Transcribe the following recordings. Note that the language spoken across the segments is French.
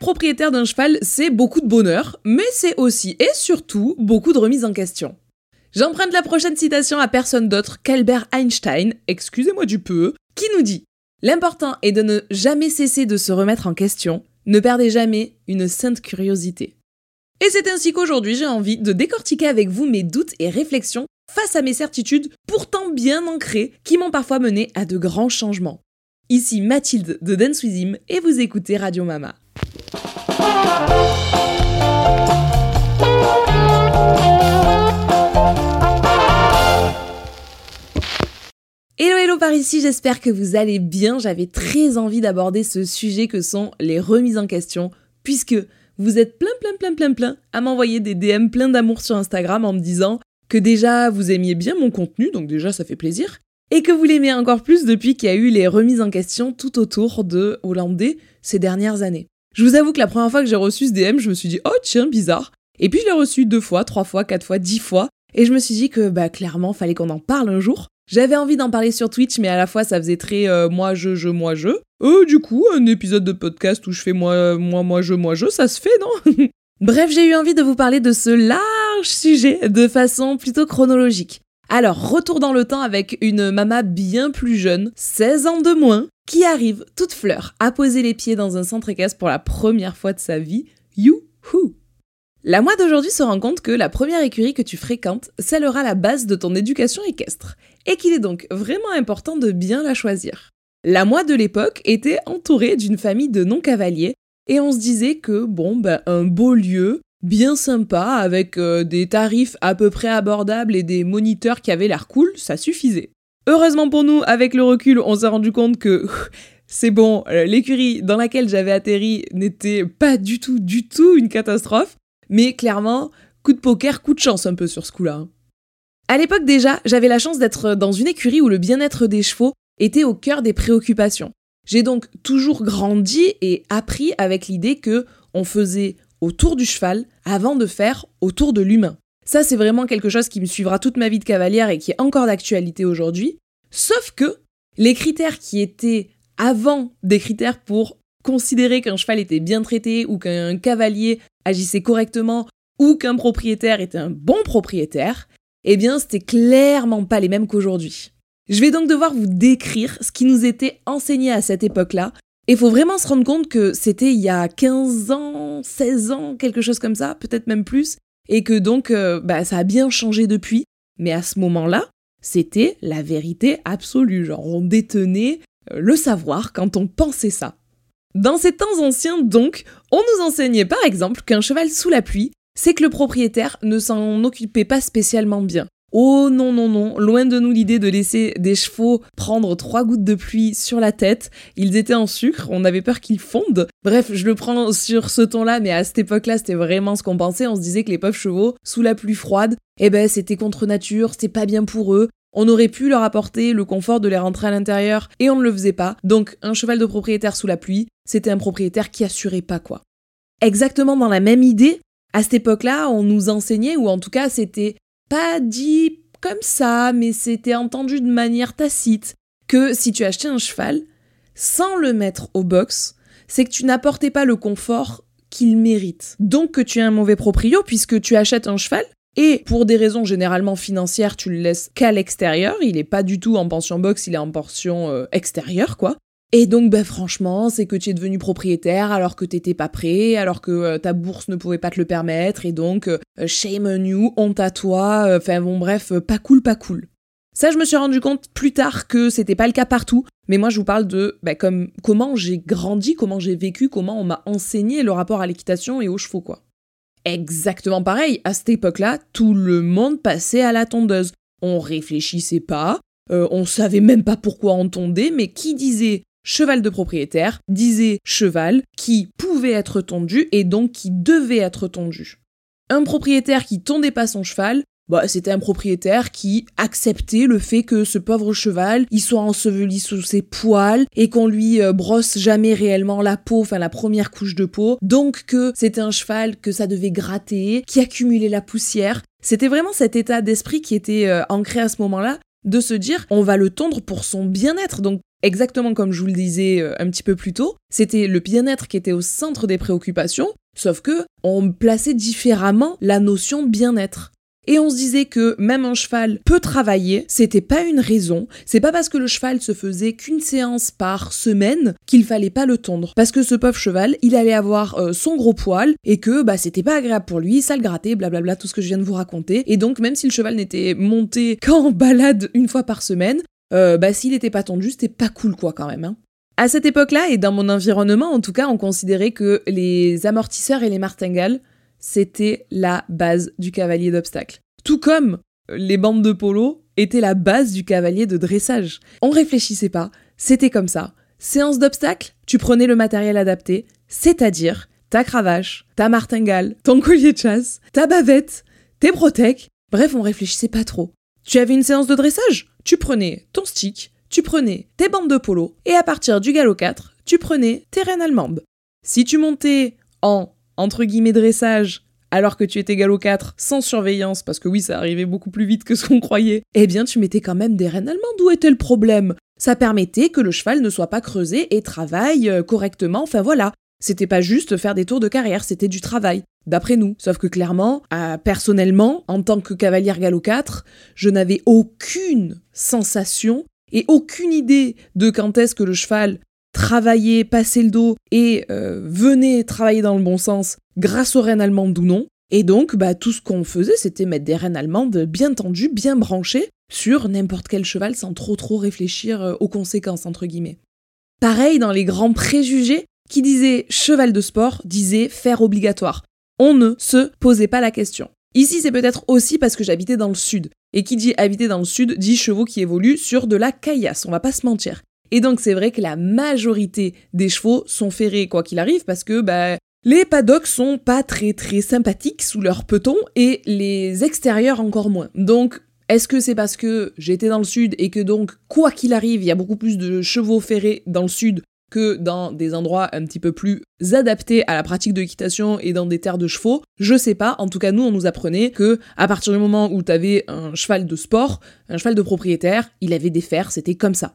propriétaire d'un cheval, c'est beaucoup de bonheur, mais c'est aussi et surtout beaucoup de remise en question. J'emprunte la prochaine citation à personne d'autre qu'Albert Einstein, excusez-moi du peu, qui nous dit L'important est de ne jamais cesser de se remettre en question, ne perdez jamais une sainte curiosité. Et c'est ainsi qu'aujourd'hui j'ai envie de décortiquer avec vous mes doutes et réflexions face à mes certitudes pourtant bien ancrées qui m'ont parfois mené à de grands changements. Ici Mathilde de Dance With et vous écoutez Radio Mama. Hello hello par ici, j'espère que vous allez bien. J'avais très envie d'aborder ce sujet que sont les remises en question, puisque vous êtes plein plein plein plein plein à m'envoyer des DM plein d'amour sur Instagram en me disant que déjà vous aimiez bien mon contenu, donc déjà ça fait plaisir, et que vous l'aimez encore plus depuis qu'il y a eu les remises en question tout autour de Hollandais ces dernières années. Je vous avoue que la première fois que j'ai reçu ce DM, je me suis dit oh tiens bizarre, et puis je l'ai reçu deux fois, trois fois, quatre fois, dix fois, et je me suis dit que bah clairement fallait qu'on en parle un jour, j'avais envie d'en parler sur Twitch, mais à la fois ça faisait très euh, moi je je moi je. Euh, du coup, un épisode de podcast où je fais moi moi moi je moi je, ça se fait, non? Bref, j'ai eu envie de vous parler de ce large sujet de façon plutôt chronologique. Alors, retour dans le temps avec une mama bien plus jeune, 16 ans de moins, qui arrive toute fleur à poser les pieds dans un centre équestre pour la première fois de sa vie. Youhou la moi d'aujourd'hui se rend compte que la première écurie que tu fréquentes scellera la base de ton éducation équestre, et qu'il est donc vraiment important de bien la choisir. La moi de l'époque était entourée d'une famille de non-cavaliers, et on se disait que, bon, ben, un beau lieu, bien sympa, avec euh, des tarifs à peu près abordables et des moniteurs qui avaient l'air cool, ça suffisait. Heureusement pour nous, avec le recul, on s'est rendu compte que c'est bon, euh, l'écurie dans laquelle j'avais atterri n'était pas du tout, du tout une catastrophe, mais clairement, coup de poker, coup de chance un peu sur ce coup-là. Hein. À l'époque déjà, j'avais la chance d'être dans une écurie où le bien-être des chevaux était au cœur des préoccupations. J'ai donc toujours grandi et appris avec l'idée que on faisait autour du cheval avant de faire autour de l'humain. Ça, c'est vraiment quelque chose qui me suivra toute ma vie de cavalière et qui est encore d'actualité aujourd'hui. Sauf que les critères qui étaient avant des critères pour considérer qu'un cheval était bien traité ou qu'un cavalier agissait correctement ou qu'un propriétaire était un bon propriétaire, eh bien, c'était clairement pas les mêmes qu'aujourd'hui. Je vais donc devoir vous décrire ce qui nous était enseigné à cette époque-là. Et faut vraiment se rendre compte que c'était il y a 15 ans, 16 ans, quelque chose comme ça, peut-être même plus, et que donc euh, bah, ça a bien changé depuis. Mais à ce moment-là, c'était la vérité absolue. Genre, on détenait euh, le savoir quand on pensait ça. Dans ces temps anciens, donc, on nous enseignait par exemple qu'un cheval sous la pluie, c'est que le propriétaire ne s'en occupait pas spécialement bien. Oh non, non, non, loin de nous l'idée de laisser des chevaux prendre trois gouttes de pluie sur la tête. Ils étaient en sucre, on avait peur qu'ils fondent. Bref, je le prends sur ce ton-là, mais à cette époque-là, c'était vraiment ce qu'on pensait. On se disait que les pauvres chevaux, sous la pluie froide, eh ben, c'était contre nature, c'était pas bien pour eux. On aurait pu leur apporter le confort de les rentrer à l'intérieur et on ne le faisait pas. Donc un cheval de propriétaire sous la pluie, c'était un propriétaire qui assurait pas quoi. Exactement dans la même idée, à cette époque-là, on nous enseignait, ou en tout cas c'était pas dit comme ça, mais c'était entendu de manière tacite, que si tu achetais un cheval, sans le mettre au box, c'est que tu n'apportais pas le confort qu'il mérite. Donc que tu es un mauvais proprio puisque tu achètes un cheval et pour des raisons généralement financières, tu le laisses qu'à l'extérieur. Il est pas du tout en pension box, il est en pension euh, extérieure, quoi. Et donc, ben franchement, c'est que tu es devenu propriétaire alors que t'étais pas prêt, alors que euh, ta bourse ne pouvait pas te le permettre, et donc, euh, shame on you, honte à toi, enfin bon bref, pas cool, pas cool. Ça, je me suis rendu compte plus tard que c'était pas le cas partout, mais moi je vous parle de ben, comme, comment j'ai grandi, comment j'ai vécu, comment on m'a enseigné le rapport à l'équitation et aux chevaux, quoi. Exactement pareil, à cette époque-là, tout le monde passait à la tondeuse. On réfléchissait pas, euh, on savait même pas pourquoi on tondait, mais qui disait cheval de propriétaire disait cheval qui pouvait être tondu et donc qui devait être tondu. Un propriétaire qui tondait pas son cheval, bah, c'était un propriétaire qui acceptait le fait que ce pauvre cheval, il soit enseveli sous ses poils et qu'on lui euh, brosse jamais réellement la peau, enfin la première couche de peau. Donc que c'était un cheval que ça devait gratter, qui accumulait la poussière. C'était vraiment cet état d'esprit qui était euh, ancré à ce moment-là de se dire on va le tondre pour son bien-être. Donc exactement comme je vous le disais euh, un petit peu plus tôt, c'était le bien-être qui était au centre des préoccupations, sauf que on plaçait différemment la notion bien-être. Et on se disait que même un cheval peut travailler, c'était pas une raison, c'est pas parce que le cheval se faisait qu'une séance par semaine qu'il fallait pas le tondre. Parce que ce pauvre cheval, il allait avoir euh, son gros poil et que bah c'était pas agréable pour lui, ça le grattait, blablabla, tout ce que je viens de vous raconter. Et donc même si le cheval n'était monté qu'en balade une fois par semaine, euh, bah s'il était pas tondu, c'était pas cool quoi quand même. Hein. À cette époque-là, et dans mon environnement en tout cas, on considérait que les amortisseurs et les martingales c'était la base du cavalier d'obstacle. Tout comme les bandes de polo étaient la base du cavalier de dressage. On réfléchissait pas, c'était comme ça. Séance d'obstacle, tu prenais le matériel adapté, c'est-à-dire ta cravache, ta martingale, ton collier de chasse, ta bavette, tes protèques. Bref, on réfléchissait pas trop. Tu avais une séance de dressage, tu prenais ton stick, tu prenais tes bandes de polo, et à partir du galop 4, tu prenais tes rênes allemandes. Si tu montais en entre guillemets dressage alors que tu étais galop 4 sans surveillance, parce que oui, ça arrivait beaucoup plus vite que ce qu'on croyait, eh bien tu mettais quand même des rênes allemandes. Où était le problème? Ça permettait que le cheval ne soit pas creusé et travaille euh, correctement, enfin voilà. C'était pas juste faire des tours de carrière, c'était du travail, d'après nous. Sauf que clairement, euh, personnellement, en tant que cavalière galop 4, je n'avais aucune sensation et aucune idée de quand est-ce que le cheval travailler, passer le dos et euh, venez travailler dans le bon sens grâce aux rênes allemandes ou non. Et donc, bah, tout ce qu'on faisait, c'était mettre des rênes allemandes bien tendues, bien branchées sur n'importe quel cheval sans trop trop réfléchir euh, aux conséquences, entre guillemets. Pareil dans les grands préjugés, qui disaient cheval de sport, disait faire obligatoire. On ne se posait pas la question. Ici, c'est peut-être aussi parce que j'habitais dans le sud. Et qui dit habiter dans le sud dit chevaux qui évoluent sur de la caillasse, on va pas se mentir. Et donc c'est vrai que la majorité des chevaux sont ferrés quoi qu'il arrive parce que bah, les paddocks sont pas très très sympathiques sous leur peton et les extérieurs encore moins. Donc est-ce que c'est parce que j'étais dans le sud et que donc quoi qu'il arrive, il y a beaucoup plus de chevaux ferrés dans le sud que dans des endroits un petit peu plus adaptés à la pratique de l'équitation et dans des terres de chevaux, je sais pas, en tout cas nous on nous apprenait que à partir du moment où tu avais un cheval de sport, un cheval de propriétaire, il avait des fers, c'était comme ça.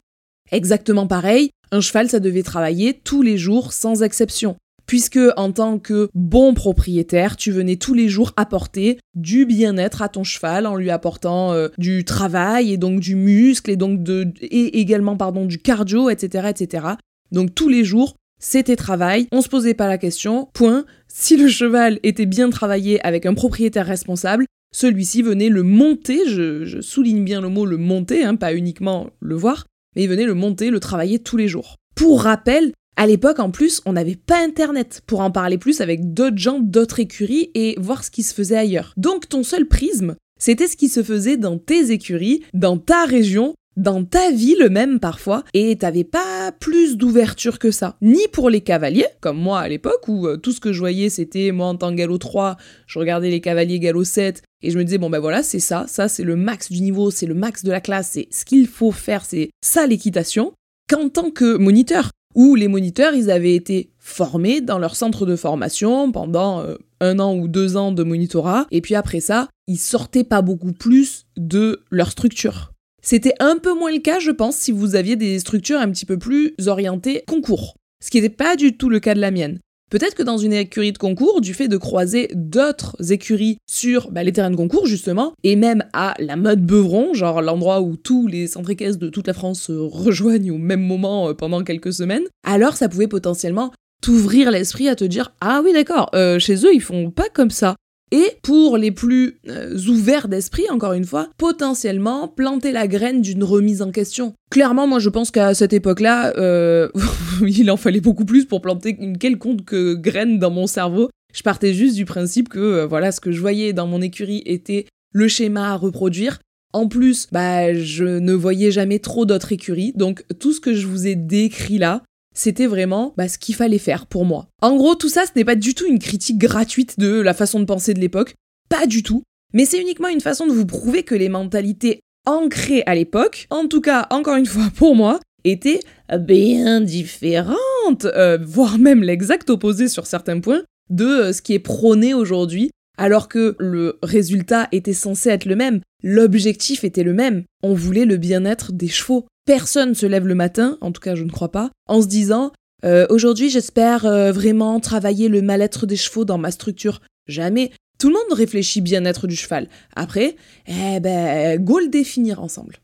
Exactement pareil, un cheval, ça devait travailler tous les jours sans exception. Puisque en tant que bon propriétaire, tu venais tous les jours apporter du bien-être à ton cheval en lui apportant euh, du travail et donc du muscle et donc de et également pardon du cardio, etc., etc. Donc tous les jours, c'était travail, on se posait pas la question. Point. Si le cheval était bien travaillé avec un propriétaire responsable, celui-ci venait le monter, je, souligne bien le mot le monter, hein, pas uniquement le voir, mais il venait le monter, le travailler tous les jours. Pour rappel, à l'époque, en plus, on n'avait pas Internet pour en parler plus avec d'autres gens, d'autres écuries et voir ce qui se faisait ailleurs. Donc ton seul prisme, c'était ce qui se faisait dans tes écuries, dans ta région, dans ta ville même parfois, et t'avais pas plus d'ouverture que ça. Ni pour les cavaliers, comme moi à l'époque, où euh, tout ce que je voyais c'était, moi en tant que galop 3, je regardais les cavaliers galop 7, et je me disais, bon ben voilà, c'est ça, ça c'est le max du niveau, c'est le max de la classe, c'est ce qu'il faut faire, c'est ça l'équitation. Qu'en tant que moniteur, où les moniteurs, ils avaient été formés dans leur centre de formation pendant euh, un an ou deux ans de monitorat, et puis après ça, ils sortaient pas beaucoup plus de leur structure. C'était un peu moins le cas, je pense, si vous aviez des structures un petit peu plus orientées concours. Ce qui n'était pas du tout le cas de la mienne. Peut-être que dans une écurie de concours, du fait de croiser d'autres écuries sur bah, les terrains de concours, justement, et même à la mode Beuvron, genre l'endroit où tous les centres équestres de toute la France se rejoignent au même moment euh, pendant quelques semaines, alors ça pouvait potentiellement t'ouvrir l'esprit à te dire Ah oui, d'accord, euh, chez eux, ils font pas comme ça. Et pour les plus euh, ouverts d'esprit, encore une fois, potentiellement planter la graine d'une remise en question. Clairement, moi je pense qu'à cette époque-là, euh, il en fallait beaucoup plus pour planter une quelconque graine dans mon cerveau. Je partais juste du principe que euh, voilà, ce que je voyais dans mon écurie était le schéma à reproduire. En plus, bah, je ne voyais jamais trop d'autres écuries, donc tout ce que je vous ai décrit là, c'était vraiment bah, ce qu'il fallait faire pour moi. En gros, tout ça, ce n'est pas du tout une critique gratuite de la façon de penser de l'époque, pas du tout, mais c'est uniquement une façon de vous prouver que les mentalités ancrées à l'époque, en tout cas, encore une fois pour moi, étaient bien différentes, euh, voire même l'exact opposé sur certains points, de euh, ce qui est prôné aujourd'hui, alors que le résultat était censé être le même, l'objectif était le même, on voulait le bien-être des chevaux. Personne se lève le matin, en tout cas je ne crois pas, en se disant euh, aujourd'hui j'espère euh, vraiment travailler le mal-être des chevaux dans ma structure. Jamais. Tout le monde réfléchit bien-être du cheval. Après, eh ben, go le définir ensemble.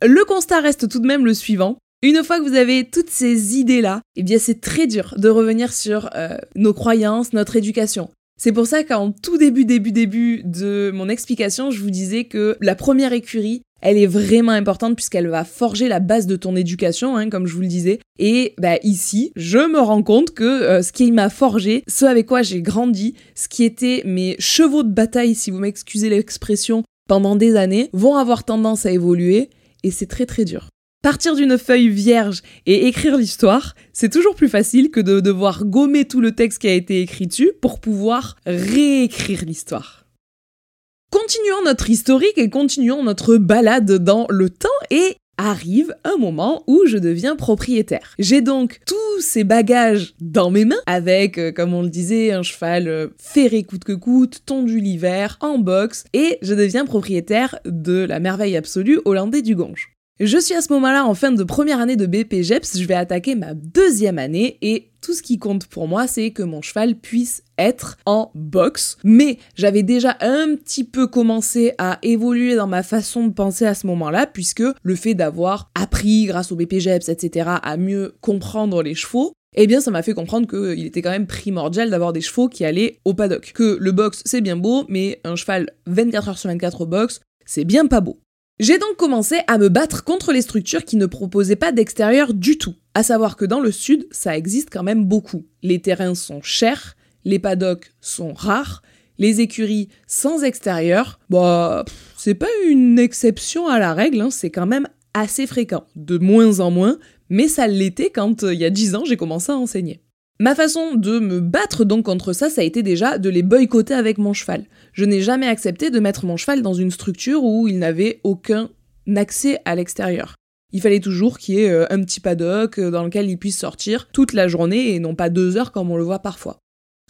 Le constat reste tout de même le suivant. Une fois que vous avez toutes ces idées-là, eh bien c'est très dur de revenir sur euh, nos croyances, notre éducation. C'est pour ça qu'en tout début, début, début de mon explication, je vous disais que la première écurie, elle est vraiment importante puisqu'elle va forger la base de ton éducation, hein, comme je vous le disais. Et bah, ici, je me rends compte que euh, ce qui m'a forgé, ce avec quoi j'ai grandi, ce qui était mes chevaux de bataille, si vous m'excusez l'expression, pendant des années, vont avoir tendance à évoluer. Et c'est très très dur. Partir d'une feuille vierge et écrire l'histoire, c'est toujours plus facile que de devoir gommer tout le texte qui a été écrit dessus pour pouvoir réécrire l'histoire. Continuons notre historique et continuons notre balade dans le temps et arrive un moment où je deviens propriétaire. J'ai donc tous ces bagages dans mes mains avec, euh, comme on le disait, un cheval euh, ferré coûte que coûte, tondu l'hiver, en boxe, et je deviens propriétaire de la merveille absolue hollandais du Gonge. Je suis à ce moment-là en fin de première année de BPGEPS, je vais attaquer ma deuxième année et tout ce qui compte pour moi, c'est que mon cheval puisse être en boxe. Mais j'avais déjà un petit peu commencé à évoluer dans ma façon de penser à ce moment-là, puisque le fait d'avoir appris, grâce au BPGEPS, etc., à mieux comprendre les chevaux, eh bien ça m'a fait comprendre qu'il était quand même primordial d'avoir des chevaux qui allaient au paddock. Que le box c'est bien beau, mais un cheval 24 heures sur 24 au box, c'est bien pas beau. J'ai donc commencé à me battre contre les structures qui ne proposaient pas d'extérieur du tout. À savoir que dans le sud, ça existe quand même beaucoup. Les terrains sont chers, les paddocks sont rares, les écuries sans extérieur, bah, c'est pas une exception à la règle, hein, c'est quand même assez fréquent. De moins en moins, mais ça l'était quand, euh, il y a 10 ans, j'ai commencé à enseigner. Ma façon de me battre donc contre ça, ça a été déjà de les boycotter avec mon cheval. Je n'ai jamais accepté de mettre mon cheval dans une structure où il n'avait aucun accès à l'extérieur. Il fallait toujours qu'il y ait euh, un petit paddock euh, dans lequel il puisse sortir toute la journée et non pas deux heures comme on le voit parfois.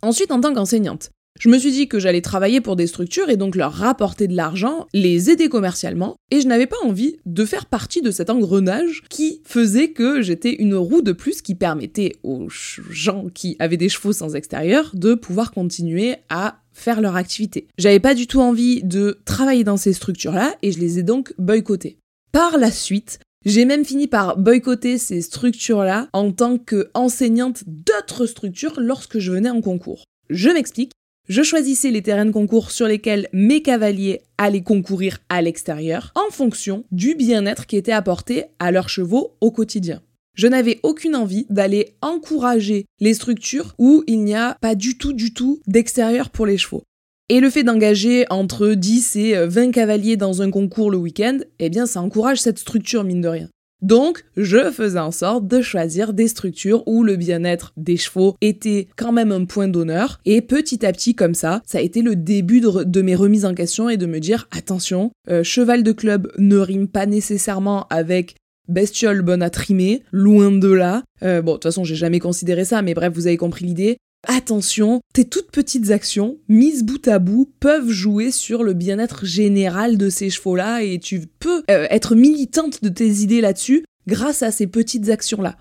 Ensuite, en tant qu'enseignante, je me suis dit que j'allais travailler pour des structures et donc leur rapporter de l'argent, les aider commercialement, et je n'avais pas envie de faire partie de cet engrenage qui faisait que j'étais une roue de plus qui permettait aux gens qui avaient des chevaux sans extérieur de pouvoir continuer à faire leur activité. J'avais pas du tout envie de travailler dans ces structures-là et je les ai donc boycottées. Par la suite, j'ai même fini par boycotter ces structures-là en tant qu'enseignante d'autres structures lorsque je venais en concours. Je m'explique, je choisissais les terrains de concours sur lesquels mes cavaliers allaient concourir à l'extérieur en fonction du bien-être qui était apporté à leurs chevaux au quotidien. Je n'avais aucune envie d'aller encourager les structures où il n'y a pas du tout, du tout d'extérieur pour les chevaux. Et le fait d'engager entre 10 et 20 cavaliers dans un concours le week-end, eh bien ça encourage cette structure mine de rien. Donc, je faisais en sorte de choisir des structures où le bien-être des chevaux était quand même un point d'honneur. Et petit à petit, comme ça, ça a été le début de, mes remises en question et de me dire attention, euh, cheval de club ne rime pas nécessairement avec bestiole bonne à trimer, loin de là. Euh, bon, de toute façon, j'ai jamais considéré ça, mais bref, vous avez compris l'idée. Attention, tes toutes petites actions, mises bout à bout, peuvent jouer sur le bien-être général de ces chevaux-là et tu peux euh, être militante de tes idées là-dessus grâce à ces petites actions-là.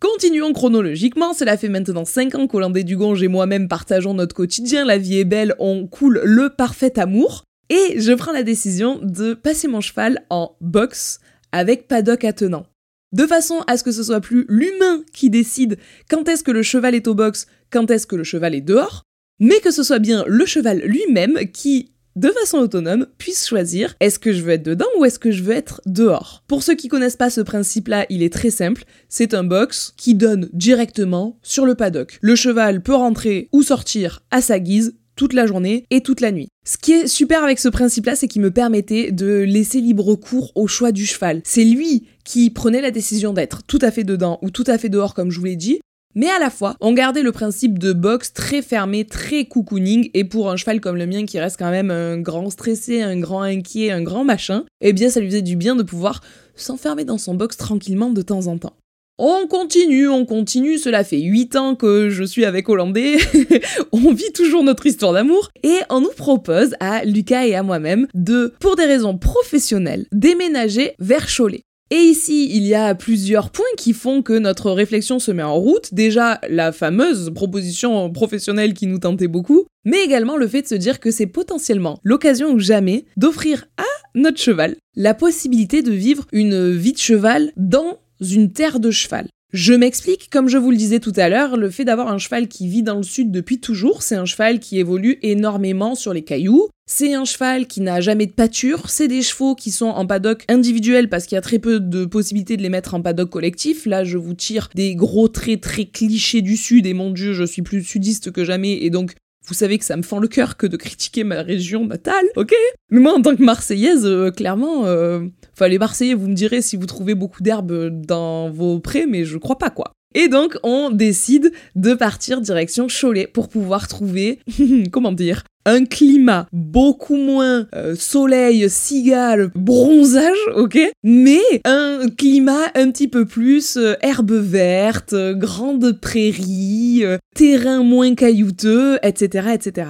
Continuons chronologiquement, cela fait maintenant 5 ans qu'Hollandais Dugonge et moi-même partageons notre quotidien, la vie est belle, on coule le parfait amour, et je prends la décision de passer mon cheval en boxe avec paddock attenant de façon à ce que ce soit plus l'humain qui décide quand est-ce que le cheval est au box, quand est-ce que le cheval est dehors, mais que ce soit bien le cheval lui-même qui, de façon autonome, puisse choisir est-ce que je veux être dedans ou est-ce que je veux être dehors. Pour ceux qui connaissent pas ce principe-là, il est très simple, c'est un box qui donne directement sur le paddock. Le cheval peut rentrer ou sortir à sa guise toute la journée et toute la nuit. Ce qui est super avec ce principe-là, c'est qu'il me permettait de laisser libre cours au choix du cheval. C'est lui qui prenait la décision d'être tout à fait dedans ou tout à fait dehors, comme je vous l'ai dit, mais à la fois, on gardait le principe de boxe très fermé, très cocooning, et pour un cheval comme le mien qui reste quand même un grand stressé, un grand inquiet, un grand machin, eh bien ça lui faisait du bien de pouvoir s'enfermer dans son box tranquillement de temps en temps. On continue, on continue, cela fait 8 ans que je suis avec Hollandais, on vit toujours notre histoire d'amour, et on nous propose à Lucas et à moi-même de, pour des raisons professionnelles, déménager vers Cholet. Et ici, il y a plusieurs points qui font que notre réflexion se met en route. Déjà, la fameuse proposition professionnelle qui nous tentait beaucoup, mais également le fait de se dire que c'est potentiellement l'occasion ou jamais d'offrir à notre cheval la possibilité de vivre une vie de cheval dans une terre de cheval. Je m'explique, comme je vous le disais tout à l'heure, le fait d'avoir un cheval qui vit dans le sud depuis toujours, c'est un cheval qui évolue énormément sur les cailloux, c'est un cheval qui n'a jamais de pâture, c'est des chevaux qui sont en paddock individuel parce qu'il y a très peu de possibilités de les mettre en paddock collectif. Là, je vous tire des gros traits très clichés du sud et mon dieu, je suis plus sudiste que jamais et donc vous savez que ça me fend le cœur que de critiquer ma région natale, ok? Mais moi, en tant que Marseillaise, euh, clairement, euh, enfin les Marseillais, vous me direz si vous trouvez beaucoup d'herbes dans vos prés, mais je crois pas quoi. Et donc, on décide de partir direction Cholet pour pouvoir trouver, comment dire, un climat beaucoup moins euh, soleil, cigale, bronzage, ok Mais un climat un petit peu plus euh, herbe verte, grande prairie, euh, terrain moins caillouteux, etc., etc.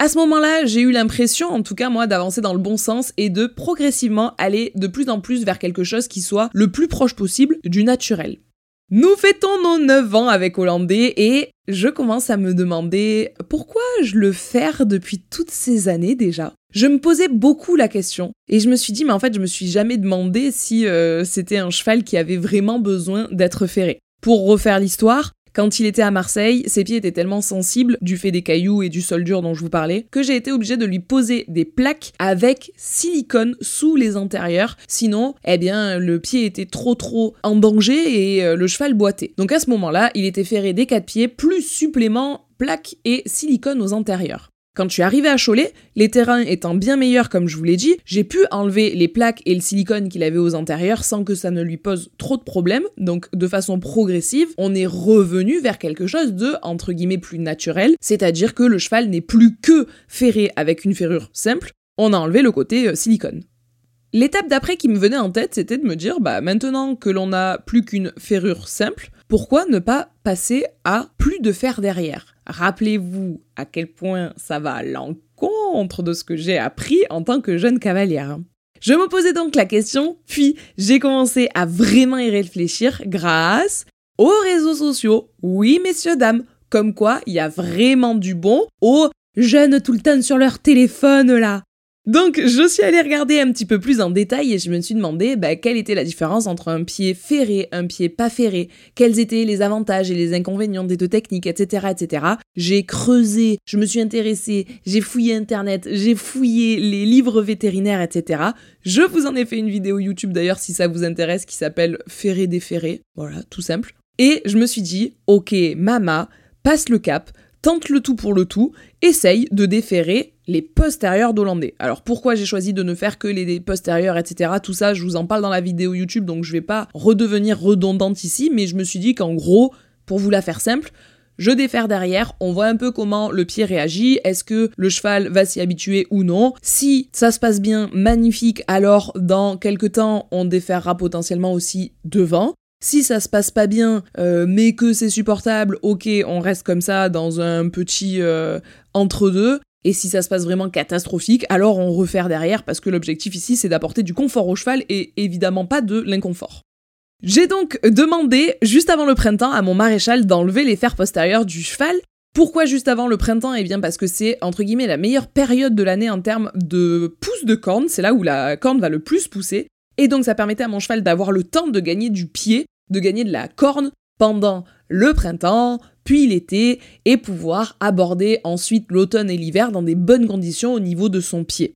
À ce moment-là, j'ai eu l'impression, en tout cas moi, d'avancer dans le bon sens et de progressivement aller de plus en plus vers quelque chose qui soit le plus proche possible du naturel. Nous fêtons nos 9 ans avec Hollandais et je commence à me demander pourquoi je le faire depuis toutes ces années déjà. Je me posais beaucoup la question et je me suis dit mais en fait je me suis jamais demandé si euh, c'était un cheval qui avait vraiment besoin d'être ferré. Pour refaire l'histoire, quand il était à Marseille, ses pieds étaient tellement sensibles, du fait des cailloux et du sol dur dont je vous parlais, que j'ai été obligée de lui poser des plaques avec silicone sous les antérieurs. Sinon, eh bien, le pied était trop trop en danger et euh, le cheval boitait. Donc à ce moment-là, il était ferré des quatre pieds, plus supplément plaques et silicone aux antérieurs. Quand je suis arrivée à Cholet, les terrains étant bien meilleurs comme je vous l'ai dit, j'ai pu enlever les plaques et le silicone qu'il avait aux antérieurs sans que ça ne lui pose trop de problèmes. Donc de façon progressive, on est revenu vers quelque chose de entre guillemets plus naturel, c'est-à-dire que le cheval n'est plus que ferré avec une ferrure simple, on a enlevé le côté euh, silicone. L'étape d'après qui me venait en tête, c'était de me dire, bah maintenant que l'on n'a plus qu'une ferrure simple, pourquoi ne pas passer à plus de fer derrière? Rappelez-vous à quel point ça va à l'encontre de ce que j'ai appris en tant que jeune cavalière. Je me posais donc la question, puis j'ai commencé à vraiment y réfléchir grâce aux réseaux sociaux. Oui, messieurs, dames, comme quoi il y a vraiment du bon aux jeunes tout le temps sur leur téléphone là. Donc je suis allée regarder un petit peu plus en détail et je me suis demandé bah, quelle était la différence entre un pied ferré, un pied pas ferré, quels étaient les avantages et les inconvénients des deux techniques, etc. etc. J'ai creusé, je me suis intéressée, j'ai fouillé internet, j'ai fouillé les livres vétérinaires, etc. Je vous en ai fait une vidéo YouTube d'ailleurs si ça vous intéresse qui s'appelle Ferré déferré. Voilà, tout simple. Et je me suis dit, ok, mama, passe le cap, tente le tout pour le tout, essaye de déférer les postérieurs d'Hollandais. Alors pourquoi j'ai choisi de ne faire que les postérieurs, etc. Tout ça, je vous en parle dans la vidéo YouTube, donc je vais pas redevenir redondante ici, mais je me suis dit qu'en gros, pour vous la faire simple, je défère derrière, on voit un peu comment le pied réagit, est-ce que le cheval va s'y habituer ou non. Si ça se passe bien, magnifique, alors dans quelques temps, on déférera potentiellement aussi devant. Si ça se passe pas bien, euh, mais que c'est supportable, ok, on reste comme ça dans un petit euh, entre-deux. Et si ça se passe vraiment catastrophique, alors on refaire derrière parce que l'objectif ici c'est d'apporter du confort au cheval et évidemment pas de l'inconfort. J'ai donc demandé, juste avant le printemps, à mon maréchal d'enlever les fers postérieurs du cheval. Pourquoi juste avant le printemps? Eh bien parce que c'est entre guillemets la meilleure période de l'année en termes de pousse de corne, c'est là où la corne va le plus pousser. Et donc ça permettait à mon cheval d'avoir le temps de gagner du pied de gagner de la corne pendant le printemps, puis l'été, et pouvoir aborder ensuite l'automne et l'hiver dans des bonnes conditions au niveau de son pied.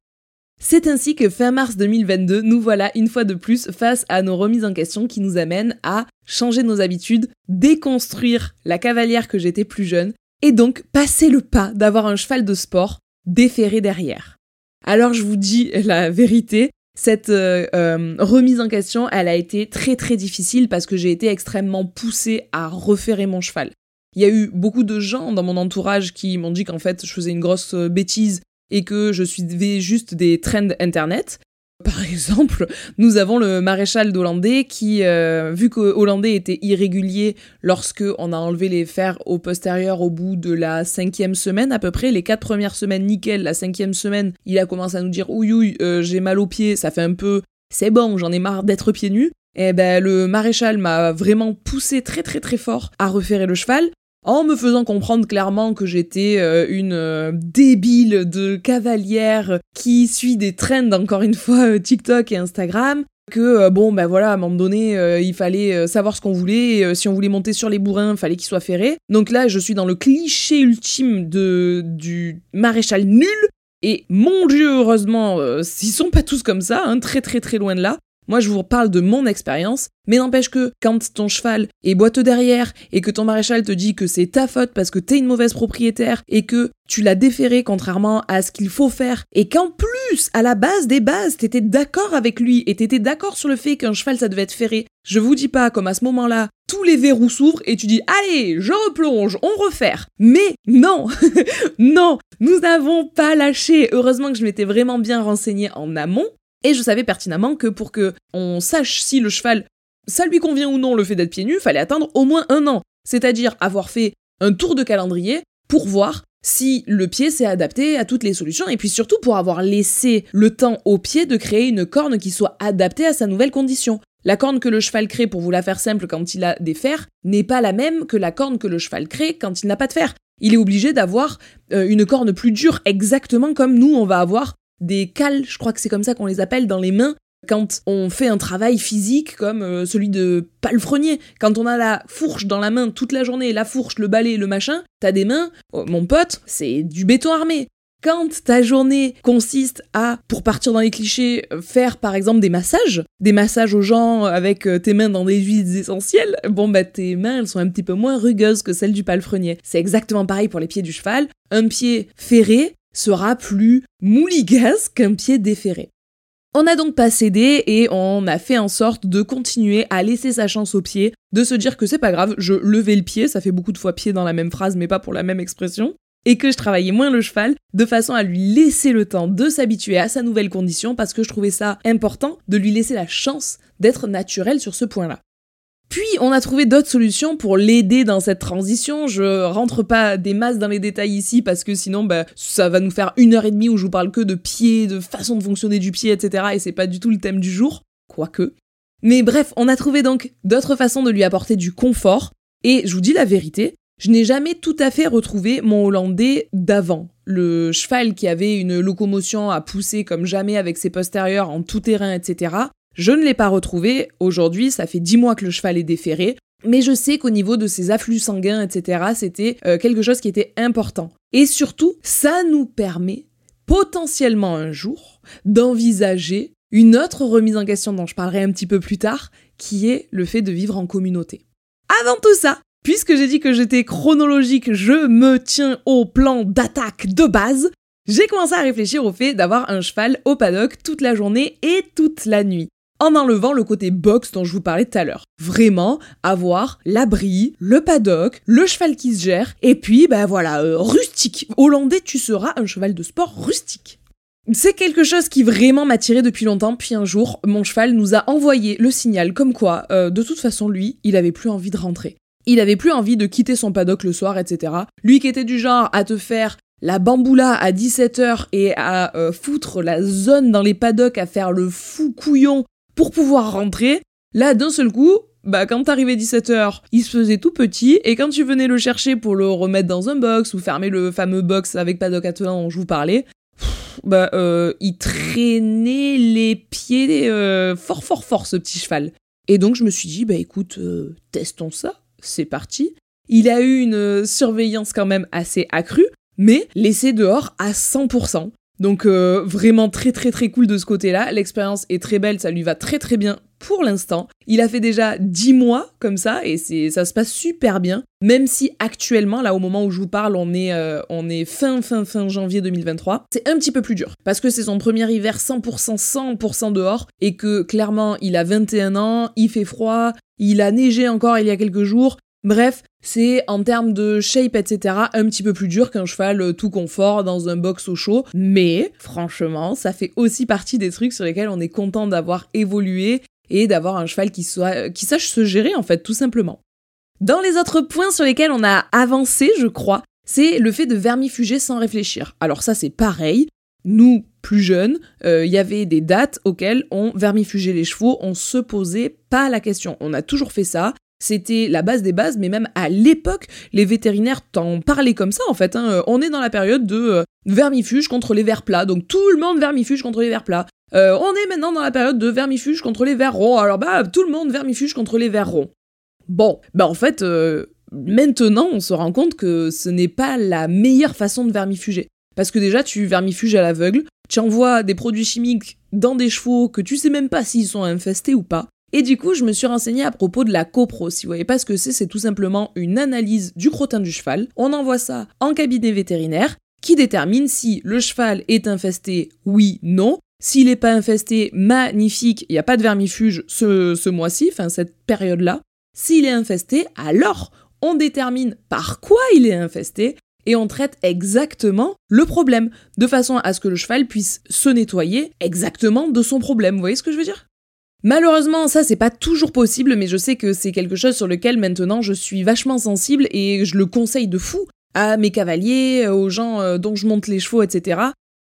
C'est ainsi que fin mars 2022, nous voilà une fois de plus face à nos remises en question qui nous amènent à changer nos habitudes, déconstruire la cavalière que j'étais plus jeune, et donc passer le pas d'avoir un cheval de sport déféré derrière. Alors je vous dis la vérité, cette euh, euh, remise en question, elle a été très très difficile parce que j'ai été extrêmement poussée à refaire mon cheval. Il y a eu beaucoup de gens dans mon entourage qui m'ont dit qu'en fait je faisais une grosse euh, bêtise et que je suivais juste des trends internet. Par exemple, nous avons le maréchal d'Hollandais qui, euh, vu que Hollandais était irrégulier lorsque on a enlevé les fers au postérieur au bout de la cinquième semaine à peu près, les quatre premières semaines nickel, la cinquième semaine, il a commencé à nous dire ouïe ouïe, euh, j'ai mal aux pieds, ça fait un peu, c'est bon, j'en ai marre d'être pieds nus. eh ben, le maréchal m'a vraiment poussé très très très fort à referrer le cheval en me faisant comprendre clairement que j'étais euh, une euh, débile de cavalière qui suit des trends encore une fois euh, TikTok et Instagram que bon ben voilà à un moment donné il fallait savoir ce qu'on voulait si on voulait monter sur les bourrins il fallait qu'ils soient ferrés. Donc là je suis dans le cliché ultime de du maréchal nul. Et mon dieu heureusement ils sont pas tous comme ça hein, très très très loin de là moi, je vous parle de mon expérience, mais n'empêche que quand ton cheval est boiteux derrière et que ton maréchal te dit que c'est ta faute parce que t'es une mauvaise propriétaire et que tu l'as déféré contrairement à ce qu'il faut faire et qu'en plus, à la base des bases, t'étais d'accord avec lui et t'étais d'accord sur le fait qu'un cheval ça devait être ferré, je vous dis pas comme à ce moment-là, tous les verrous s'ouvrent et tu dis allez, je replonge, on refaire. Mais non, non, nous n'avons pas lâché. Heureusement que je m'étais vraiment bien renseigné en amont et je savais pertinemment que pour que on sache si le cheval, ça lui convient ou non le fait d'être pieds nus, fallait attendre au moins un an. C'est-à-dire avoir fait un tour de calendrier pour voir si le pied s'est adapté à toutes les solutions et puis surtout pour avoir laissé le temps au pied de créer une corne qui soit adaptée à sa nouvelle condition. La corne que le cheval crée, pour vous la faire simple, quand il a des fers, n'est pas la même que la corne que le cheval crée quand il n'a pas de fer. Il est obligé d'avoir euh, une corne plus dure, exactement comme nous on va avoir des cales, je crois que c'est comme ça qu'on les appelle, dans les mains quand on fait un travail physique comme euh, celui de palefrenier. Quand on a la fourche dans la main toute la journée, la fourche, le balai, le machin, t'as des mains, oh, mon pote, c'est du béton armé. Quand ta journée consiste à, pour partir dans les clichés, faire par exemple des massages, des massages aux gens avec euh, tes mains dans des huiles essentielles, bon bah tes mains elles sont un petit peu moins rugueuses que celles du palefrenier. C'est exactement pareil pour les pieds du cheval. Un pied ferré, sera plus mouligasse qu'un pied déféré. On n'a donc pas cédé et on a fait en sorte de continuer à laisser sa chance au pied, de se dire que c'est pas grave, je levais le pied, ça fait beaucoup de fois pied dans la même phrase mais pas pour la même expression, et que je travaillais moins le cheval, de façon à lui laisser le temps de s'habituer à sa nouvelle condition parce que je trouvais ça important de lui laisser la chance d'être naturel sur ce point-là. Puis on a trouvé d'autres solutions pour l'aider dans cette transition. Je rentre pas des masses dans les détails ici parce que sinon bah, ça va nous faire une heure et demie où je vous parle que de pied, de façon de fonctionner du pied, etc. Et c'est pas du tout le thème du jour, quoique. Mais bref, on a trouvé donc d'autres façons de lui apporter du confort. Et je vous dis la vérité, je n'ai jamais tout à fait retrouvé mon Hollandais d'avant. Le cheval qui avait une locomotion à pousser comme jamais avec ses postérieurs en tout terrain, etc. Je ne l'ai pas retrouvé. Aujourd'hui, ça fait dix mois que le cheval est déféré. Mais je sais qu'au niveau de ses afflux sanguins, etc., c'était euh, quelque chose qui était important. Et surtout, ça nous permet potentiellement un jour d'envisager une autre remise en question dont je parlerai un petit peu plus tard, qui est le fait de vivre en communauté. Avant tout ça, puisque j'ai dit que j'étais chronologique, je me tiens au plan d'attaque de base, j'ai commencé à réfléchir au fait d'avoir un cheval au paddock toute la journée et toute la nuit en enlevant le côté box dont je vous parlais tout à l'heure. Vraiment, avoir l'abri, le paddock, le cheval qui se gère, et puis, ben voilà, euh, rustique. Hollandais, tu seras un cheval de sport rustique. C'est quelque chose qui vraiment m'a tiré depuis longtemps, puis un jour, mon cheval nous a envoyé le signal comme quoi, euh, de toute façon, lui, il avait plus envie de rentrer. Il avait plus envie de quitter son paddock le soir, etc. Lui qui était du genre à te faire la bamboula à 17h et à euh, foutre la zone dans les paddocks, à faire le fou couillon pour pouvoir rentrer. Là, d'un seul coup, bah quand t'arrivais 17h, il se faisait tout petit, et quand tu venais le chercher pour le remettre dans un box ou fermer le fameux box avec paddock attelant dont je vous parlais, bah euh, il traînait les pieds euh, fort fort fort ce petit cheval. Et donc je me suis dit bah écoute, euh, testons ça, c'est parti. Il a eu une surveillance quand même assez accrue, mais laissé dehors à 100%. Donc euh, vraiment très très très cool de ce côté-là. L'expérience est très belle, ça lui va très très bien pour l'instant. Il a fait déjà 10 mois comme ça et c'est ça se passe super bien. Même si actuellement, là au moment où je vous parle, on est, euh, on est fin fin fin janvier 2023, c'est un petit peu plus dur parce que c'est son premier hiver 100% 100% dehors et que clairement il a 21 ans, il fait froid, il a neigé encore il y a quelques jours. Bref, c'est en termes de shape, etc., un petit peu plus dur qu'un cheval euh, tout confort dans un box au chaud. Mais franchement, ça fait aussi partie des trucs sur lesquels on est content d'avoir évolué et d'avoir un cheval qui, soit, qui sache se gérer, en fait, tout simplement. Dans les autres points sur lesquels on a avancé, je crois, c'est le fait de vermifuger sans réfléchir. Alors ça, c'est pareil. nous, plus jeunes, euh, il y avait des dates auxquelles on vermifugait les chevaux, on se posait pas la question. On a toujours fait ça. C'était la base des bases, mais même à l'époque, les vétérinaires t'en parlaient comme ça en fait. Hein. On est dans la période de euh, vermifuge contre les vers plats, donc tout le monde vermifuge contre les vers plats. Euh, on est maintenant dans la période de vermifuge contre les vers ronds, alors bah tout le monde vermifuge contre les vers ronds. Bon, bah en fait, maintenant on se rend compte que ce n'est pas la meilleure façon de vermifuger. Parce que déjà, tu vermifuges à l'aveugle, tu envoies des produits chimiques dans des chevaux que tu sais même pas s'ils sont infestés ou pas. Et du coup, je me suis renseignée à propos de la copro. Si vous voyez pas ce que c'est, c'est tout simplement une analyse du crottin du cheval. On envoie ça en cabinet vétérinaire qui détermine si le cheval est infesté, oui, non. S'il n'est pas infesté, magnifique, il n'y a pas de vermifuge ce, ce mois-ci, enfin cette période-là. S'il est infesté, alors on détermine par quoi il est infesté et on traite exactement le problème, de façon à ce que le cheval puisse se nettoyer exactement de son problème. Vous voyez ce que je veux dire? Malheureusement, ça c'est pas toujours possible, mais je sais que c'est quelque chose sur lequel maintenant je suis vachement sensible et je le conseille de fou à mes cavaliers, aux gens euh, dont je monte les chevaux, etc.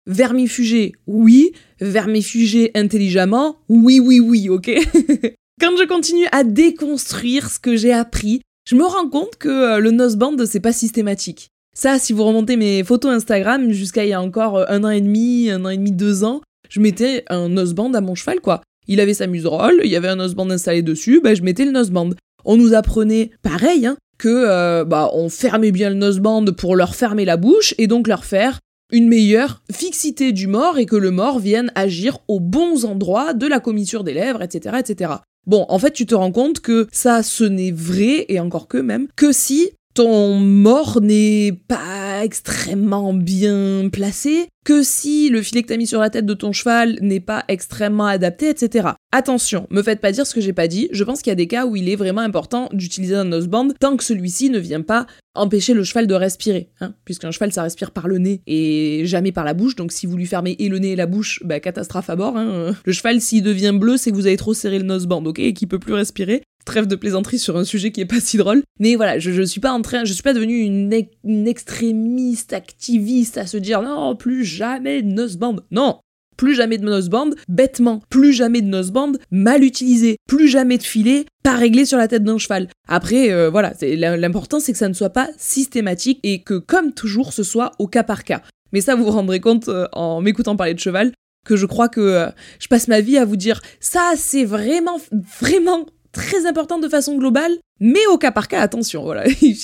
Vermifuger, oui. Vermifuger intelligemment, oui, oui, oui, ok Quand je continue à déconstruire ce que j'ai appris, je me rends compte que euh, le noseband, c'est pas systématique. Ça, si vous remontez mes photos Instagram jusqu'à il y a encore euh, un an et demi, un an et demi, deux ans, je mettais un noseband à mon cheval, quoi. Il avait sa muserolle, il y avait un noseband installé dessus, bah, je mettais le noseband. On nous apprenait, pareil, hein, que euh, bah, on fermait bien le noseband pour leur fermer la bouche et donc leur faire une meilleure fixité du mort et que le mort vienne agir aux bons endroits de la commissure des lèvres, etc., etc. Bon, en fait, tu te rends compte que ça, ce n'est vrai, et encore que même, que si ton mort n'est pas extrêmement bien placé, que si le filet que t'as mis sur la tête de ton cheval n'est pas extrêmement adapté, etc. Attention, me faites pas dire ce que j'ai pas dit, je pense qu'il y a des cas où il est vraiment important d'utiliser un noseband tant que celui-ci ne vient pas empêcher le cheval de respirer, hein, puisqu'un cheval ça respire par le nez et jamais par la bouche, donc si vous lui fermez et le nez et la bouche, bah catastrophe à bord. Hein. Le cheval s'il devient bleu, c'est que vous avez trop serré le noseband, ok, et qu'il peut plus respirer. Trêve de plaisanterie sur un sujet qui est pas si drôle. Mais voilà, je, suis pas en train, je suis pas devenue une, une extrémiste activiste à se dire non, plus jamais de noseband. Non, plus jamais de noseband, bêtement, plus jamais de noseband, mal utilisé, plus jamais de filet, pas réglé sur la tête d'un cheval. Après, euh, voilà, l'important c'est que ça ne soit pas systématique et que, comme toujours, ce soit au cas par cas. Mais ça, vous vous rendrez compte euh, en m'écoutant parler de cheval, que je crois que euh, je passe ma vie à vous dire ça, c'est vraiment, vraiment très important de façon globale, mais au cas par cas, attention, voilà.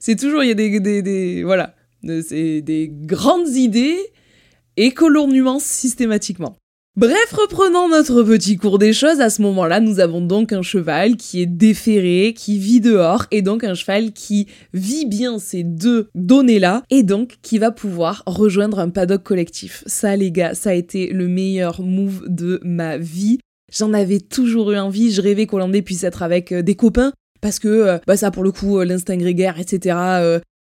c'est toujours, il y a des, des, des voilà, c'est des grandes idées et que l'on nuance systématiquement. Bref, reprenons notre petit cours des choses, à ce moment-là, nous avons donc un cheval qui est déféré, qui vit dehors, et donc un cheval qui vit bien ces deux données-là, et donc qui va pouvoir rejoindre un paddock collectif. Ça, les gars, ça a été le meilleur move de ma vie. J'en avais toujours eu envie, je rêvais qu'Hollandais puisse être avec euh, des copains, parce que euh, bah ça pour le coup euh, l'instinct grégaire etc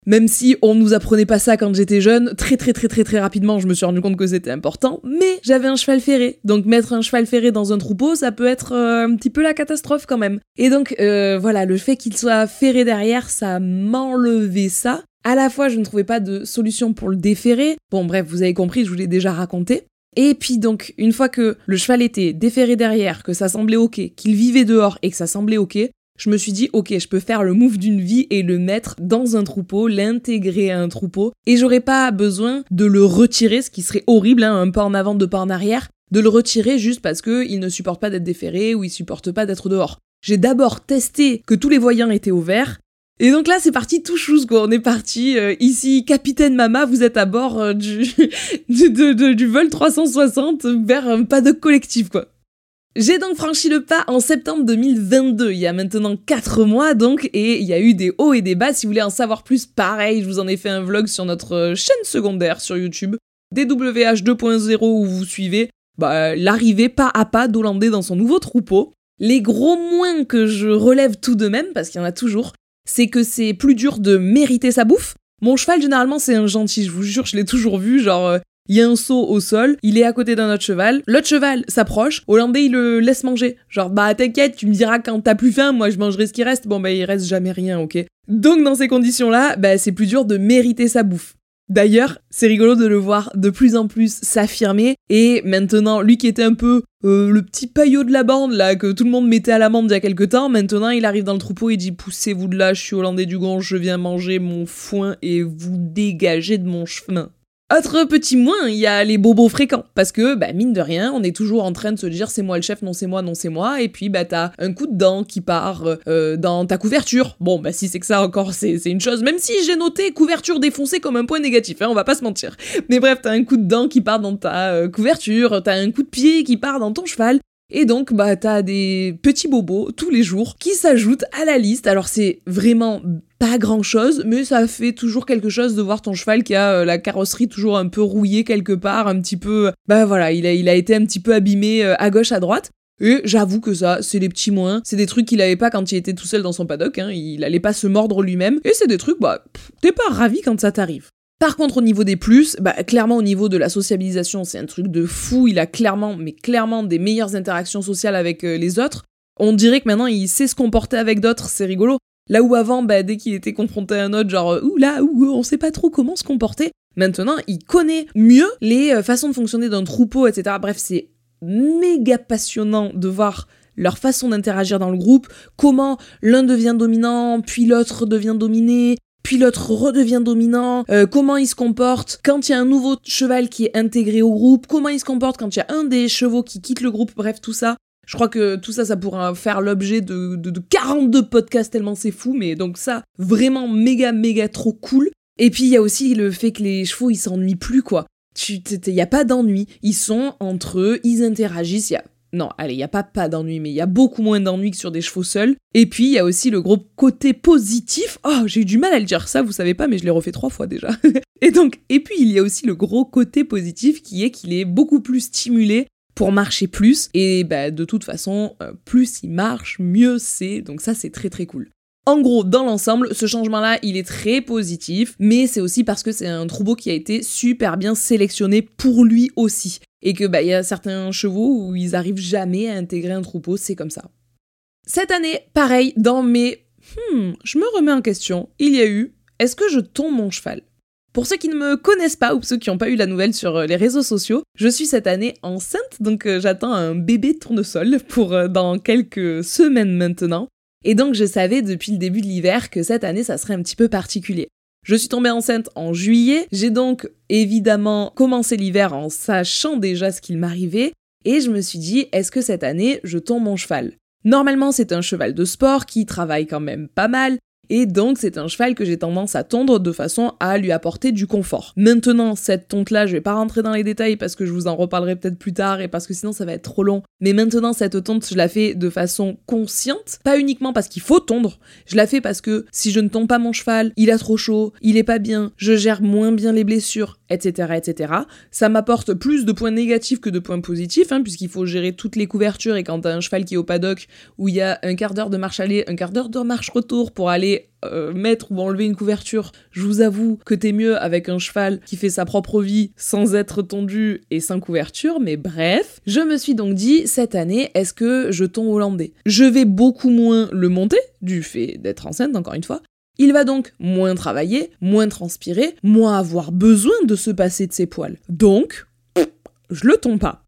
même si on nous apprenait pas ça quand j'étais jeune, très très très très très rapidement, je me suis rendu compte que c'était important. Mais j'avais un cheval ferré, donc mettre un cheval ferré dans un troupeau, ça peut être un petit peu la catastrophe quand même. Et donc voilà, le fait qu'il soit ferré derrière, ça m'enlevait ça. À la fois, je ne trouvais pas de solution pour le déferrer. Bon, bref, vous avez compris, je vous l'ai déjà raconté. Et puis donc, une fois que le cheval était déferré derrière, que ça semblait ok, qu'il vivait dehors et que ça semblait ok, je me suis dit, ok, je peux faire le move d'une vie et le mettre dans un troupeau, l'intégrer à un troupeau, et j'aurais pas besoin de le retirer, ce qui serait horrible, hein, un pas en avant, deux pas en arrière, de le retirer juste parce qu'il ne supporte pas d'être déféré ou il supporte pas d'être dehors. J'ai d'abord testé que tous les voyants étaient ouverts, et donc là, c'est parti tout chose quoi. On est parti euh, ici, capitaine Mama, vous êtes à bord euh, du, du vol 360 vers un paddock collectif, quoi. J'ai donc franchi le pas en septembre 2022, il y a maintenant 4 mois donc, et il y a eu des hauts et des bas. Si vous voulez en savoir plus, pareil, je vous en ai fait un vlog sur notre chaîne secondaire sur YouTube, DWH 2.0 où vous suivez bah, l'arrivée pas à pas d'Hollandais dans son nouveau troupeau. Les gros moins que je relève tout de même, parce qu'il y en a toujours, c'est que c'est plus dur de mériter sa bouffe. Mon cheval, généralement, c'est un gentil, je vous jure, je l'ai toujours vu, genre, euh, il y a un saut au sol, il est à côté d'un autre cheval, l'autre cheval s'approche, Hollandais il le laisse manger. Genre bah t'inquiète, tu me diras quand t'as plus faim, moi je mangerai ce qui reste. Bon bah il reste jamais rien, ok. Donc dans ces conditions-là, bah c'est plus dur de mériter sa bouffe. D'ailleurs, c'est rigolo de le voir de plus en plus s'affirmer. Et maintenant, lui qui était un peu euh, le petit paillot de la bande, là, que tout le monde mettait à l'amende il y a quelques temps, maintenant il arrive dans le troupeau et dit Poussez-vous de là, je suis hollandais du Gonge, je viens manger mon foin et vous dégagez de mon chemin. Autre petit moins, il y a les bobos fréquents. Parce que, bah, mine de rien, on est toujours en train de se dire c'est moi le chef, non c'est moi, non c'est moi. Et puis, bah, t'as un coup de dent qui part euh, dans ta couverture. Bon, bah, si c'est que ça encore, c'est une chose. Même si j'ai noté couverture défoncée comme un point négatif, hein, on va pas se mentir. Mais bref, t'as un coup de dent qui part dans ta euh, couverture, t'as un coup de pied qui part dans ton cheval. Et donc, bah, t'as des petits bobos tous les jours qui s'ajoutent à la liste. Alors, c'est vraiment pas grand chose, mais ça fait toujours quelque chose de voir ton cheval qui a euh, la carrosserie toujours un peu rouillée quelque part, un petit peu. Bah voilà, il a, été un petit peu abîmé euh, à gauche, à droite. Et j'avoue que ça, c'est les petits moins. C'est des trucs qu'il avait pas quand il était tout seul dans son paddock. Hein. Il allait pas se mordre lui-même. Et c'est des trucs, bah, t'es pas ravi quand ça t'arrive. Par contre, au niveau des plus, bah, clairement, au niveau de la sociabilisation, c'est un truc de fou. Il a clairement, mais clairement, des meilleures interactions sociales avec euh, les autres. On dirait que maintenant, il sait se comporter avec d'autres, c'est rigolo. Là où avant, bah, dès qu'il était confronté à un autre, genre, ouh là, ouh, on sait pas trop comment se comporter. Maintenant, il connaît mieux les euh, façons de fonctionner d'un troupeau, etc. Bref, c'est méga passionnant de voir leur façon d'interagir dans le groupe, comment l'un devient dominant, puis l'autre devient dominé, puis l'autre redevient dominant, euh, comment il se comporte quand il y a un nouveau cheval qui est intégré au groupe, comment il se comporte quand il y a un des chevaux qui quitte le groupe, bref, tout ça. Je crois que tout ça, ça pourra faire l'objet de, de, 42 podcasts tellement c'est fou, mais donc ça, vraiment méga, méga trop cool. Et puis il y a aussi le fait que les chevaux, ils s'ennuient plus, quoi. Il n'y a pas d'ennui. Ils sont entre eux, ils interagissent. Y a non, allez, il n'y a pas pas d'ennui, mais il y a beaucoup moins d'ennui que sur des chevaux seuls. Et puis, il y a aussi le gros côté positif. Oh, j'ai eu du mal à le dire ça, vous savez pas, mais je l'ai refait trois fois déjà. et donc, et puis, il y a aussi le gros côté positif qui est qu'il est beaucoup plus stimulé pour marcher plus. Et bah, de toute façon, euh, plus il marche, mieux c'est. Donc ça, c'est très très cool. En gros, dans l'ensemble, ce changement-là, il est très positif, mais c'est aussi parce que c'est un troupeau qui a été super bien sélectionné pour lui aussi. Et que bah il y a certains chevaux où ils arrivent jamais à intégrer un troupeau, c'est comme ça. Cette année, pareil, dans mes hmm, je me remets en question, il y a eu est-ce que je tombe mon cheval? Pour ceux qui ne me connaissent pas ou ceux qui n'ont pas eu la nouvelle sur euh, les réseaux sociaux, je suis cette année enceinte, donc euh, j'attends un bébé tournesol pour euh, dans quelques semaines maintenant. Et donc je savais depuis le début de l'hiver que cette année ça serait un petit peu particulier. Je suis tombée enceinte en juillet, j'ai donc évidemment commencé l'hiver en sachant déjà ce qu'il m'arrivait, et je me suis dit, est-ce que cette année je tombe mon cheval? Normalement c'est un cheval de sport qui travaille quand même pas mal, et donc c'est un cheval que j'ai tendance à tondre de façon à lui apporter du confort. Maintenant, cette tonte-là, je vais pas rentrer dans les détails parce que je vous en reparlerai peut-être plus tard et parce que sinon ça va être trop long. Mais maintenant, cette tonte, je la fais de façon consciente, pas uniquement parce qu'il faut tondre, je la fais parce que si je ne tombe pas mon cheval, il a trop chaud, il est pas bien, je gère moins bien les blessures, etc. etc. Ça m'apporte plus de points négatifs que de points positifs, hein, puisqu'il faut gérer toutes les couvertures et quand t'as un cheval qui est au paddock où il y a un quart d'heure de marche aller, un quart d'heure de marche retour pour aller euh, mettre ou enlever une couverture, je vous avoue que t'es mieux avec un cheval qui fait sa propre vie sans être tondu et sans couverture, mais bref, je me suis donc dit cette année, est-ce que je tombe hollandais Je vais beaucoup moins le monter, du fait d'être enceinte encore une fois, il va donc moins travailler, moins transpirer, moins avoir besoin de se passer de ses poils. Donc, je le tombe pas.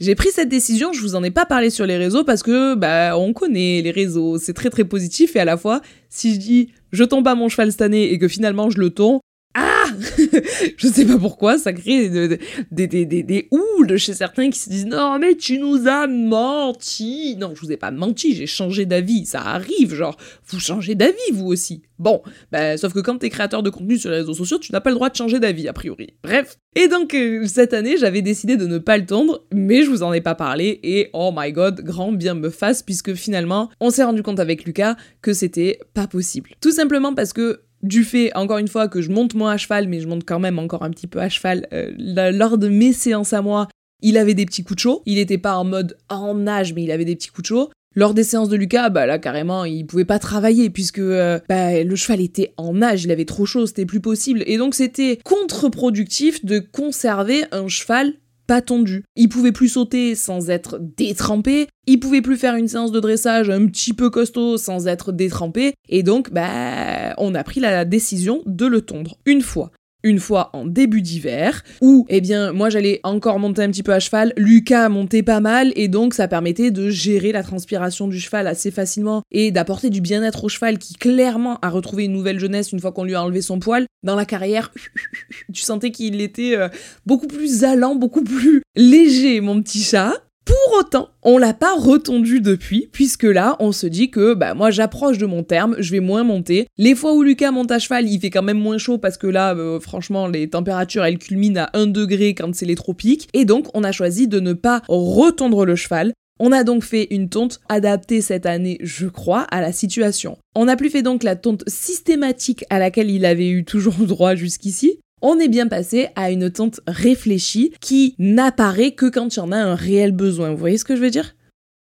J'ai pris cette décision, je vous en ai pas parlé sur les réseaux parce que bah on connaît les réseaux, c'est très très positif et à la fois si je dis je tombe pas mon cheval cette année et que finalement je le tombe, ah Je sais pas pourquoi, ça crée des, des, houles chez certains qui se disent Non, mais tu nous as menti Non, je vous ai pas menti, j'ai changé d'avis. Ça arrive, genre, vous changez d'avis, vous aussi. Bon, bah, sauf que quand t'es créateur de contenu sur les réseaux sociaux, tu n'as pas le droit de changer d'avis, a priori. Bref. Et donc, euh, cette année, j'avais décidé de ne pas le tendre, mais je vous en ai pas parlé, et oh my god, grand bien me fasse, puisque finalement, on s'est rendu compte avec Lucas que c'était pas possible. Tout simplement parce que du fait, encore une fois, que je monte moins à cheval, mais je monte quand même encore un petit peu à cheval, euh, lors de mes séances à moi, il avait des petits coups de chaud. Il n'était pas en mode en nage, mais il avait des petits coups de chaud. Lors des séances de Lucas, bah là carrément, il pouvait pas travailler puisque euh, bah, le cheval était en nage, il avait trop chaud, c'était plus possible. Et donc c'était contre-productif de conserver un cheval pas tondu. Il pouvait plus sauter sans être détrempé, il pouvait plus faire une séance de dressage un petit peu costaud sans être détrempé, et donc, bah, on a pris la décision de le tondre une fois. Une fois en début d'hiver, où, eh bien, moi j'allais encore monter un petit peu à cheval, Lucas montait pas mal, et donc ça permettait de gérer la transpiration du cheval assez facilement et d'apporter du bien-être au cheval qui clairement a retrouvé une nouvelle jeunesse une fois qu'on lui a enlevé son poil. Dans la carrière, tu sentais qu'il était euh, beaucoup plus allant, beaucoup plus léger, mon petit chat. Pour autant, on l'a pas retendu depuis, puisque là, on se dit que bah moi j'approche de mon terme, je vais moins monter. Les fois où Lucas monte à cheval, il fait quand même moins chaud parce que là, euh, franchement, les températures elles culminent à 1 degré quand c'est les tropiques. Et donc, on a choisi de ne pas retondre le cheval. On a donc fait une tonte adaptée cette année, je crois, à la situation. On n'a plus fait donc la tonte systématique à laquelle il avait eu toujours droit jusqu'ici, on est bien passé à une tente réfléchie qui n'apparaît que quand il y en a un réel besoin. Vous voyez ce que je veux dire?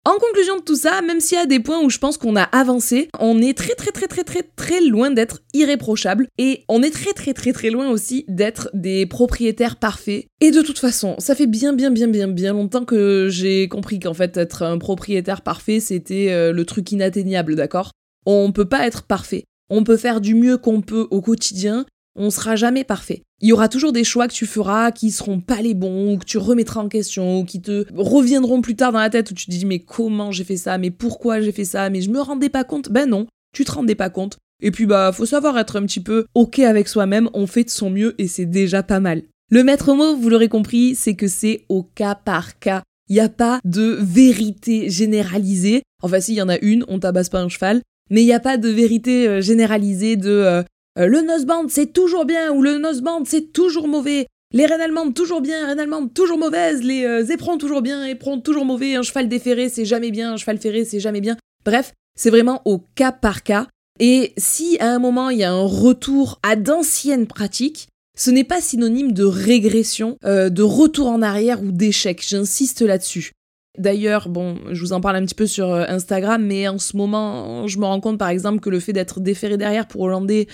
En conclusion de tout ça, même s'il y a des points où je pense qu'on a avancé, on est très très très très très très loin d'être irréprochable et on est très très très très loin aussi d'être des propriétaires parfaits. Et de toute façon, ça fait bien bien bien bien bien longtemps que j'ai compris qu'en fait être un propriétaire parfait, c'était euh, le truc inatteignable, d'accord? On peut pas être parfait. On peut faire du mieux qu'on peut au quotidien, on sera jamais parfait. Il y aura toujours des choix que tu feras qui seront pas les bons, ou que tu remettras en question, ou qui te reviendront plus tard dans la tête, où tu te dis mais comment j'ai fait ça, mais pourquoi j'ai fait ça, mais je me rendais pas compte. Ben non, tu te rendais pas compte. Et puis bah faut savoir être un petit peu ok avec soi-même, on fait de son mieux et c'est déjà pas mal. Le maître mot, vous l'aurez compris, c'est que c'est au cas par cas. Il n'y a pas de vérité généralisée. Enfin si, y en a une, on tabasse pas un cheval, mais il n'y a pas de vérité euh, généralisée de euh, euh, le noseband c'est toujours bien ou le noseband c'est toujours mauvais. Les reines allemandes toujours bien, reines allemandes toujours mauvaises, les euh, éperons toujours bien, éperons toujours mauvais, un cheval déferré c'est jamais bien, un cheval ferré c'est jamais bien. Bref, c'est vraiment au cas par cas. Et si à un moment il y a un retour à d'anciennes pratiques, ce n'est pas synonyme de régression, euh, de retour en arrière ou d'échec, j'insiste là-dessus. D'ailleurs, bon, je vous en parle un petit peu sur euh, Instagram, mais en ce moment, je me rends compte par exemple que le fait d'être déféré derrière pour Hollandais,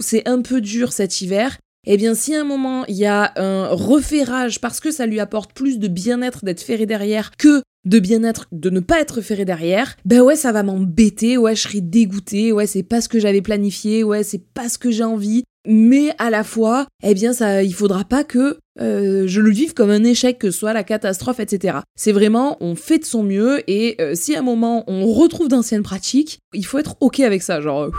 c'est un peu dur cet hiver. Eh bien, si à un moment il y a un referrage parce que ça lui apporte plus de bien-être d'être ferré derrière que de bien-être de ne pas être ferré derrière, ben ouais, ça va m'embêter, ouais, je serai dégoûté, ouais, c'est pas ce que j'avais planifié, ouais, c'est pas ce que j'ai envie, mais à la fois, eh bien, ça, il faudra pas que euh, je le vive comme un échec, que ce soit la catastrophe, etc. C'est vraiment, on fait de son mieux et euh, si à un moment on retrouve d'anciennes pratiques, il faut être ok avec ça, genre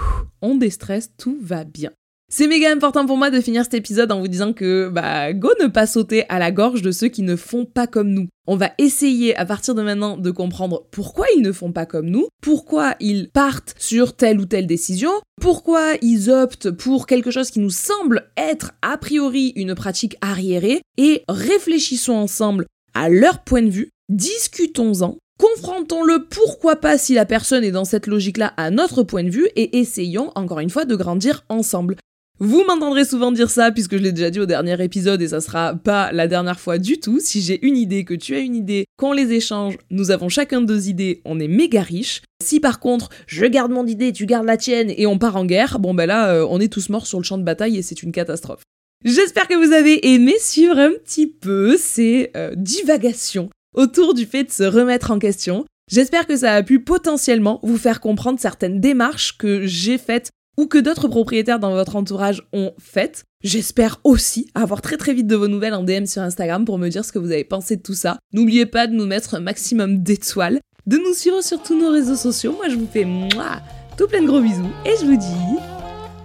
on déstresse, tout va bien. C'est méga important pour moi de finir cet épisode en vous disant que, bah, go ne pas sauter à la gorge de ceux qui ne font pas comme nous. On va essayer à partir de maintenant de comprendre pourquoi ils ne font pas comme nous, pourquoi ils partent sur telle ou telle décision, pourquoi ils optent pour quelque chose qui nous semble être a priori une pratique arriérée, et réfléchissons ensemble à leur point de vue, discutons-en, confrontons-le pourquoi pas si la personne est dans cette logique-là à notre point de vue, et essayons encore une fois de grandir ensemble. Vous m'entendrez souvent dire ça puisque je l'ai déjà dit au dernier épisode et ça sera pas la dernière fois du tout. Si j'ai une idée, que tu as une idée, qu'on les échange, nous avons chacun deux idées, on est méga riche. Si par contre je garde mon idée, tu gardes la tienne et on part en guerre, bon ben là euh, on est tous morts sur le champ de bataille et c'est une catastrophe. J'espère que vous avez aimé suivre un petit peu ces euh, divagations autour du fait de se remettre en question. J'espère que ça a pu potentiellement vous faire comprendre certaines démarches que j'ai faites ou que d'autres propriétaires dans votre entourage ont faites. J'espère aussi avoir très très vite de vos nouvelles en DM sur Instagram pour me dire ce que vous avez pensé de tout ça. N'oubliez pas de nous mettre un maximum d'étoiles, de nous suivre sur tous nos réseaux sociaux. Moi je vous fais moi tout plein de gros bisous et je vous dis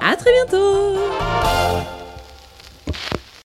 à très bientôt